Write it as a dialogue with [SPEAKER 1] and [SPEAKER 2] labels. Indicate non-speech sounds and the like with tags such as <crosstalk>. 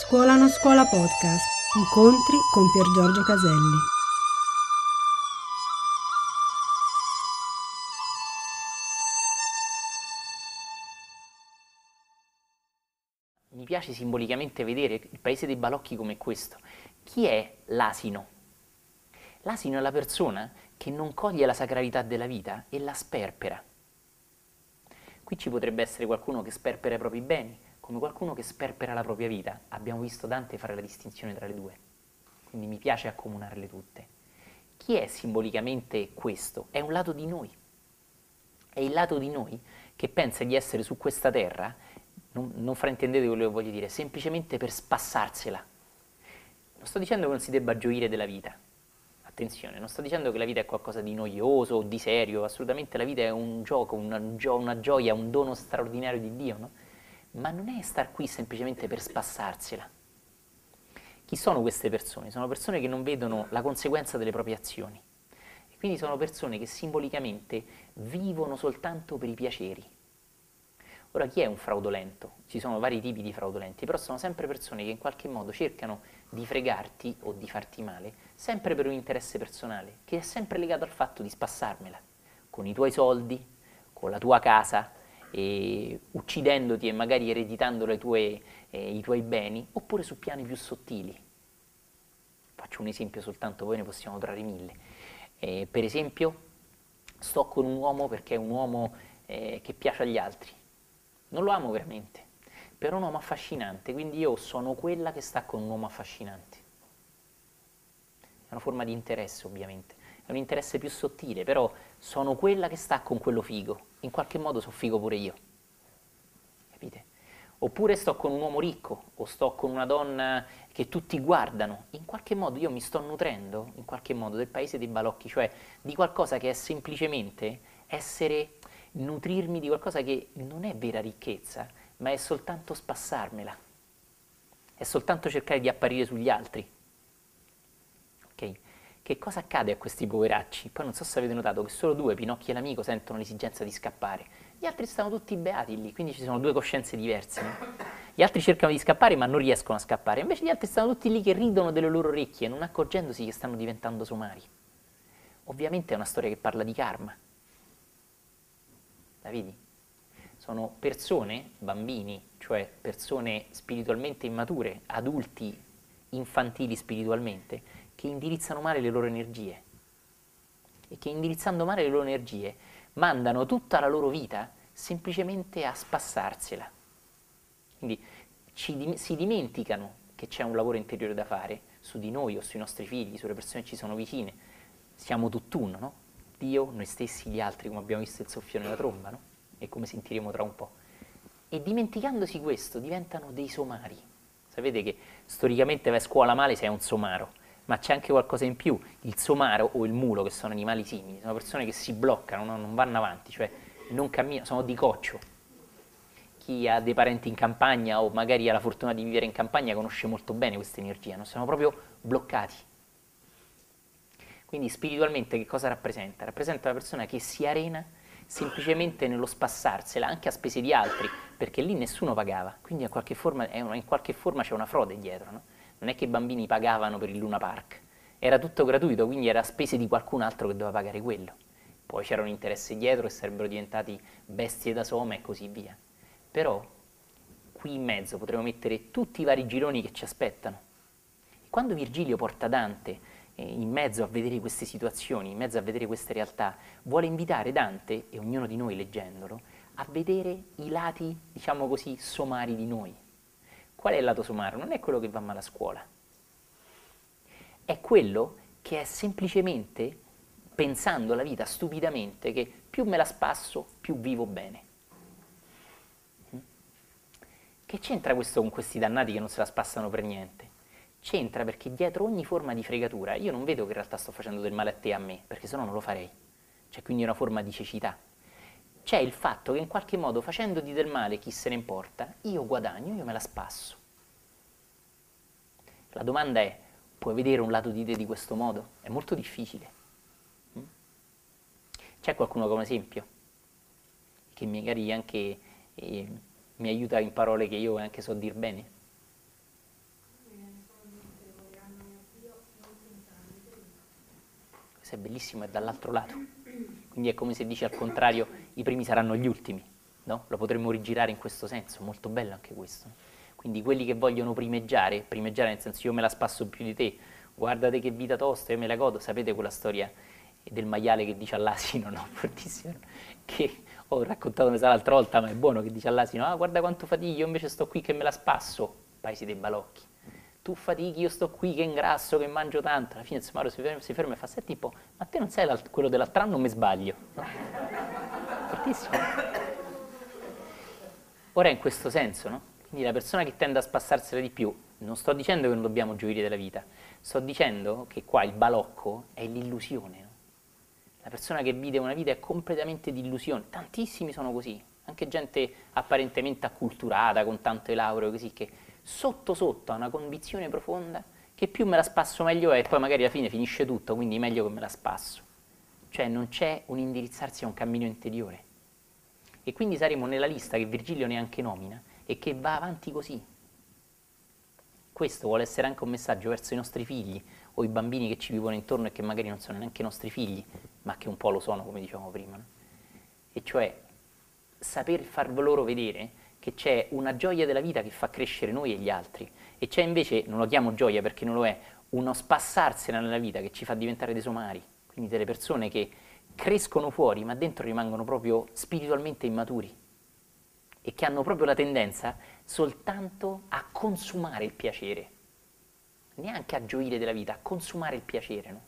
[SPEAKER 1] Scuola non scuola podcast. Incontri con Pier Giorgio Caselli.
[SPEAKER 2] Mi piace simbolicamente vedere il paese dei balocchi come questo. Chi è l'asino? L'asino è la persona che non coglie la sacralità della vita e la sperpera. Qui ci potrebbe essere qualcuno che sperpera i propri beni, come qualcuno che sperpera la propria vita. Abbiamo visto Dante fare la distinzione tra le due, quindi mi piace accomunarle tutte. Chi è simbolicamente questo? È un lato di noi. È il lato di noi che pensa di essere su questa terra, non, non fraintendete quello che voglio dire, semplicemente per spassarsela. Non sto dicendo che non si debba gioire della vita, attenzione, non sto dicendo che la vita è qualcosa di noioso o di serio, assolutamente la vita è un gioco, una, gio- una gioia, un dono straordinario di Dio, no? Ma non è star qui semplicemente per spassarsela. Chi sono queste persone? Sono persone che non vedono la conseguenza delle proprie azioni. E quindi sono persone che simbolicamente vivono soltanto per i piaceri. Ora, chi è un fraudolento? Ci sono vari tipi di fraudolenti, però sono sempre persone che in qualche modo cercano di fregarti o di farti male, sempre per un interesse personale, che è sempre legato al fatto di spassarmela, con i tuoi soldi, con la tua casa, e uccidendoti e magari ereditando tue, eh, i tuoi beni, oppure su piani più sottili. Faccio un esempio soltanto, poi ne possiamo trarre mille. Eh, per esempio, sto con un uomo perché è un uomo eh, che piace agli altri. Non lo amo veramente, però è un uomo affascinante, quindi io sono quella che sta con un uomo affascinante. È una forma di interesse, ovviamente è un interesse più sottile, però sono quella che sta con quello figo, in qualche modo sono figo pure io. Capite? Oppure sto con un uomo ricco o sto con una donna che tutti guardano, in qualche modo io mi sto nutrendo, in qualche modo, del paese dei balocchi, cioè di qualcosa che è semplicemente essere, nutrirmi di qualcosa che non è vera ricchezza, ma è soltanto spassarmela, è soltanto cercare di apparire sugli altri. Che cosa accade a questi poveracci? Poi non so se avete notato che solo due, Pinocchio e l'amico, sentono l'esigenza di scappare. Gli altri stanno tutti beati lì, quindi ci sono due coscienze diverse. No? Gli altri cercano di scappare ma non riescono a scappare, invece gli altri stanno tutti lì che ridono delle loro orecchie, non accorgendosi che stanno diventando somari. Ovviamente è una storia che parla di karma. La vedi? Sono persone, bambini, cioè persone spiritualmente immature, adulti, infantili spiritualmente, che indirizzano male le loro energie e che indirizzando male le loro energie mandano tutta la loro vita semplicemente a spassarsela. Quindi ci, si dimenticano che c'è un lavoro interiore da fare su di noi o sui nostri figli, sulle persone che ci sono vicine. Siamo tutt'uno, no? Dio, noi stessi, gli altri, come abbiamo visto il soffio nella tromba, no? E come sentiremo tra un po'. E dimenticandosi questo diventano dei somari. Sapete che storicamente vai a scuola male sei un somaro ma c'è anche qualcosa in più. Il somaro o il mulo, che sono animali simili, sono persone che si bloccano, no? non vanno avanti, cioè non camminano, sono di coccio. Chi ha dei parenti in campagna o magari ha la fortuna di vivere in campagna conosce molto bene questa energia, no? sono proprio bloccati. Quindi spiritualmente che cosa rappresenta? Rappresenta una persona che si arena semplicemente nello spassarsela, anche a spese di altri, perché lì nessuno pagava, quindi in qualche forma, in qualche forma c'è una frode dietro. No? Non è che i bambini pagavano per il Luna Park, era tutto gratuito, quindi era a spese di qualcun altro che doveva pagare quello. Poi c'erano interessi dietro e sarebbero diventati bestie da soma e così via. Però qui in mezzo potremo mettere tutti i vari gironi che ci aspettano. Quando Virgilio porta Dante eh, in mezzo a vedere queste situazioni, in mezzo a vedere queste realtà, vuole invitare Dante, e ognuno di noi leggendolo, a vedere i lati, diciamo così, somari di noi, Qual è il lato somaro? Non è quello che va male a scuola, è quello che è semplicemente pensando la vita stupidamente che più me la spasso, più vivo bene. Che c'entra questo con questi dannati che non se la spassano per niente? C'entra perché dietro ogni forma di fregatura io non vedo che in realtà sto facendo del male a te e a me, perché sennò non lo farei. C'è quindi una forma di cecità c'è il fatto che in qualche modo facendoti del male chi se ne importa, io guadagno, io me la spasso. La domanda è, puoi vedere un lato di te di questo modo? È molto difficile. Mm? C'è qualcuno come esempio, che magari anche eh, mi aiuta in parole che io anche so dir bene? Questa è bellissimo, è dall'altro lato. Quindi è come se dici al contrario, i primi saranno gli ultimi, no? Lo potremmo rigirare in questo senso, molto bello anche questo. Quindi quelli che vogliono primeggiare, primeggiare nel senso io me la spasso più di te, guardate che vita tosta, io me la godo, sapete quella storia del maiale che dice all'asino, <laughs> no? Fortissimo, che ho raccontato mi sa l'altra volta, ma è buono, che dice all'asino, ah guarda quanto fatichi, io invece sto qui che me la spasso, paesi dei balocchi. Tu fatichi, io sto qui che ingrasso, che mangio tanto. Alla fine il si ferma, si ferma e fa, senti tipo, ma te non sei quello dell'altro anno, mi sbaglio. No? Fortissimo. Ora è in questo senso, no? Quindi la persona che tende a spassarsela di più, non sto dicendo che non dobbiamo gioire della vita, sto dicendo che qua il balocco è l'illusione. No? La persona che vive una vita è completamente di illusione. Tantissimi sono così, anche gente apparentemente acculturata, con tante lauree così, che sotto sotto ha una convinzione profonda che più me la spasso meglio è e poi magari alla fine finisce tutto, quindi meglio che me la spasso. Cioè non c'è un indirizzarsi a un cammino interiore. E quindi saremo nella lista che Virgilio neanche nomina, e che va avanti così. Questo vuole essere anche un messaggio verso i nostri figli o i bambini che ci vivono intorno e che magari non sono neanche i nostri figli, ma che un po' lo sono, come dicevamo prima. No? E cioè saper far loro vedere che c'è una gioia della vita che fa crescere noi e gli altri e c'è invece, non lo chiamo gioia perché non lo è, uno spassarsela nella vita che ci fa diventare dei somari, quindi delle persone che crescono fuori ma dentro rimangono proprio spiritualmente immaturi e che hanno proprio la tendenza soltanto a consumare il piacere, neanche a gioire della vita, a consumare il piacere. No?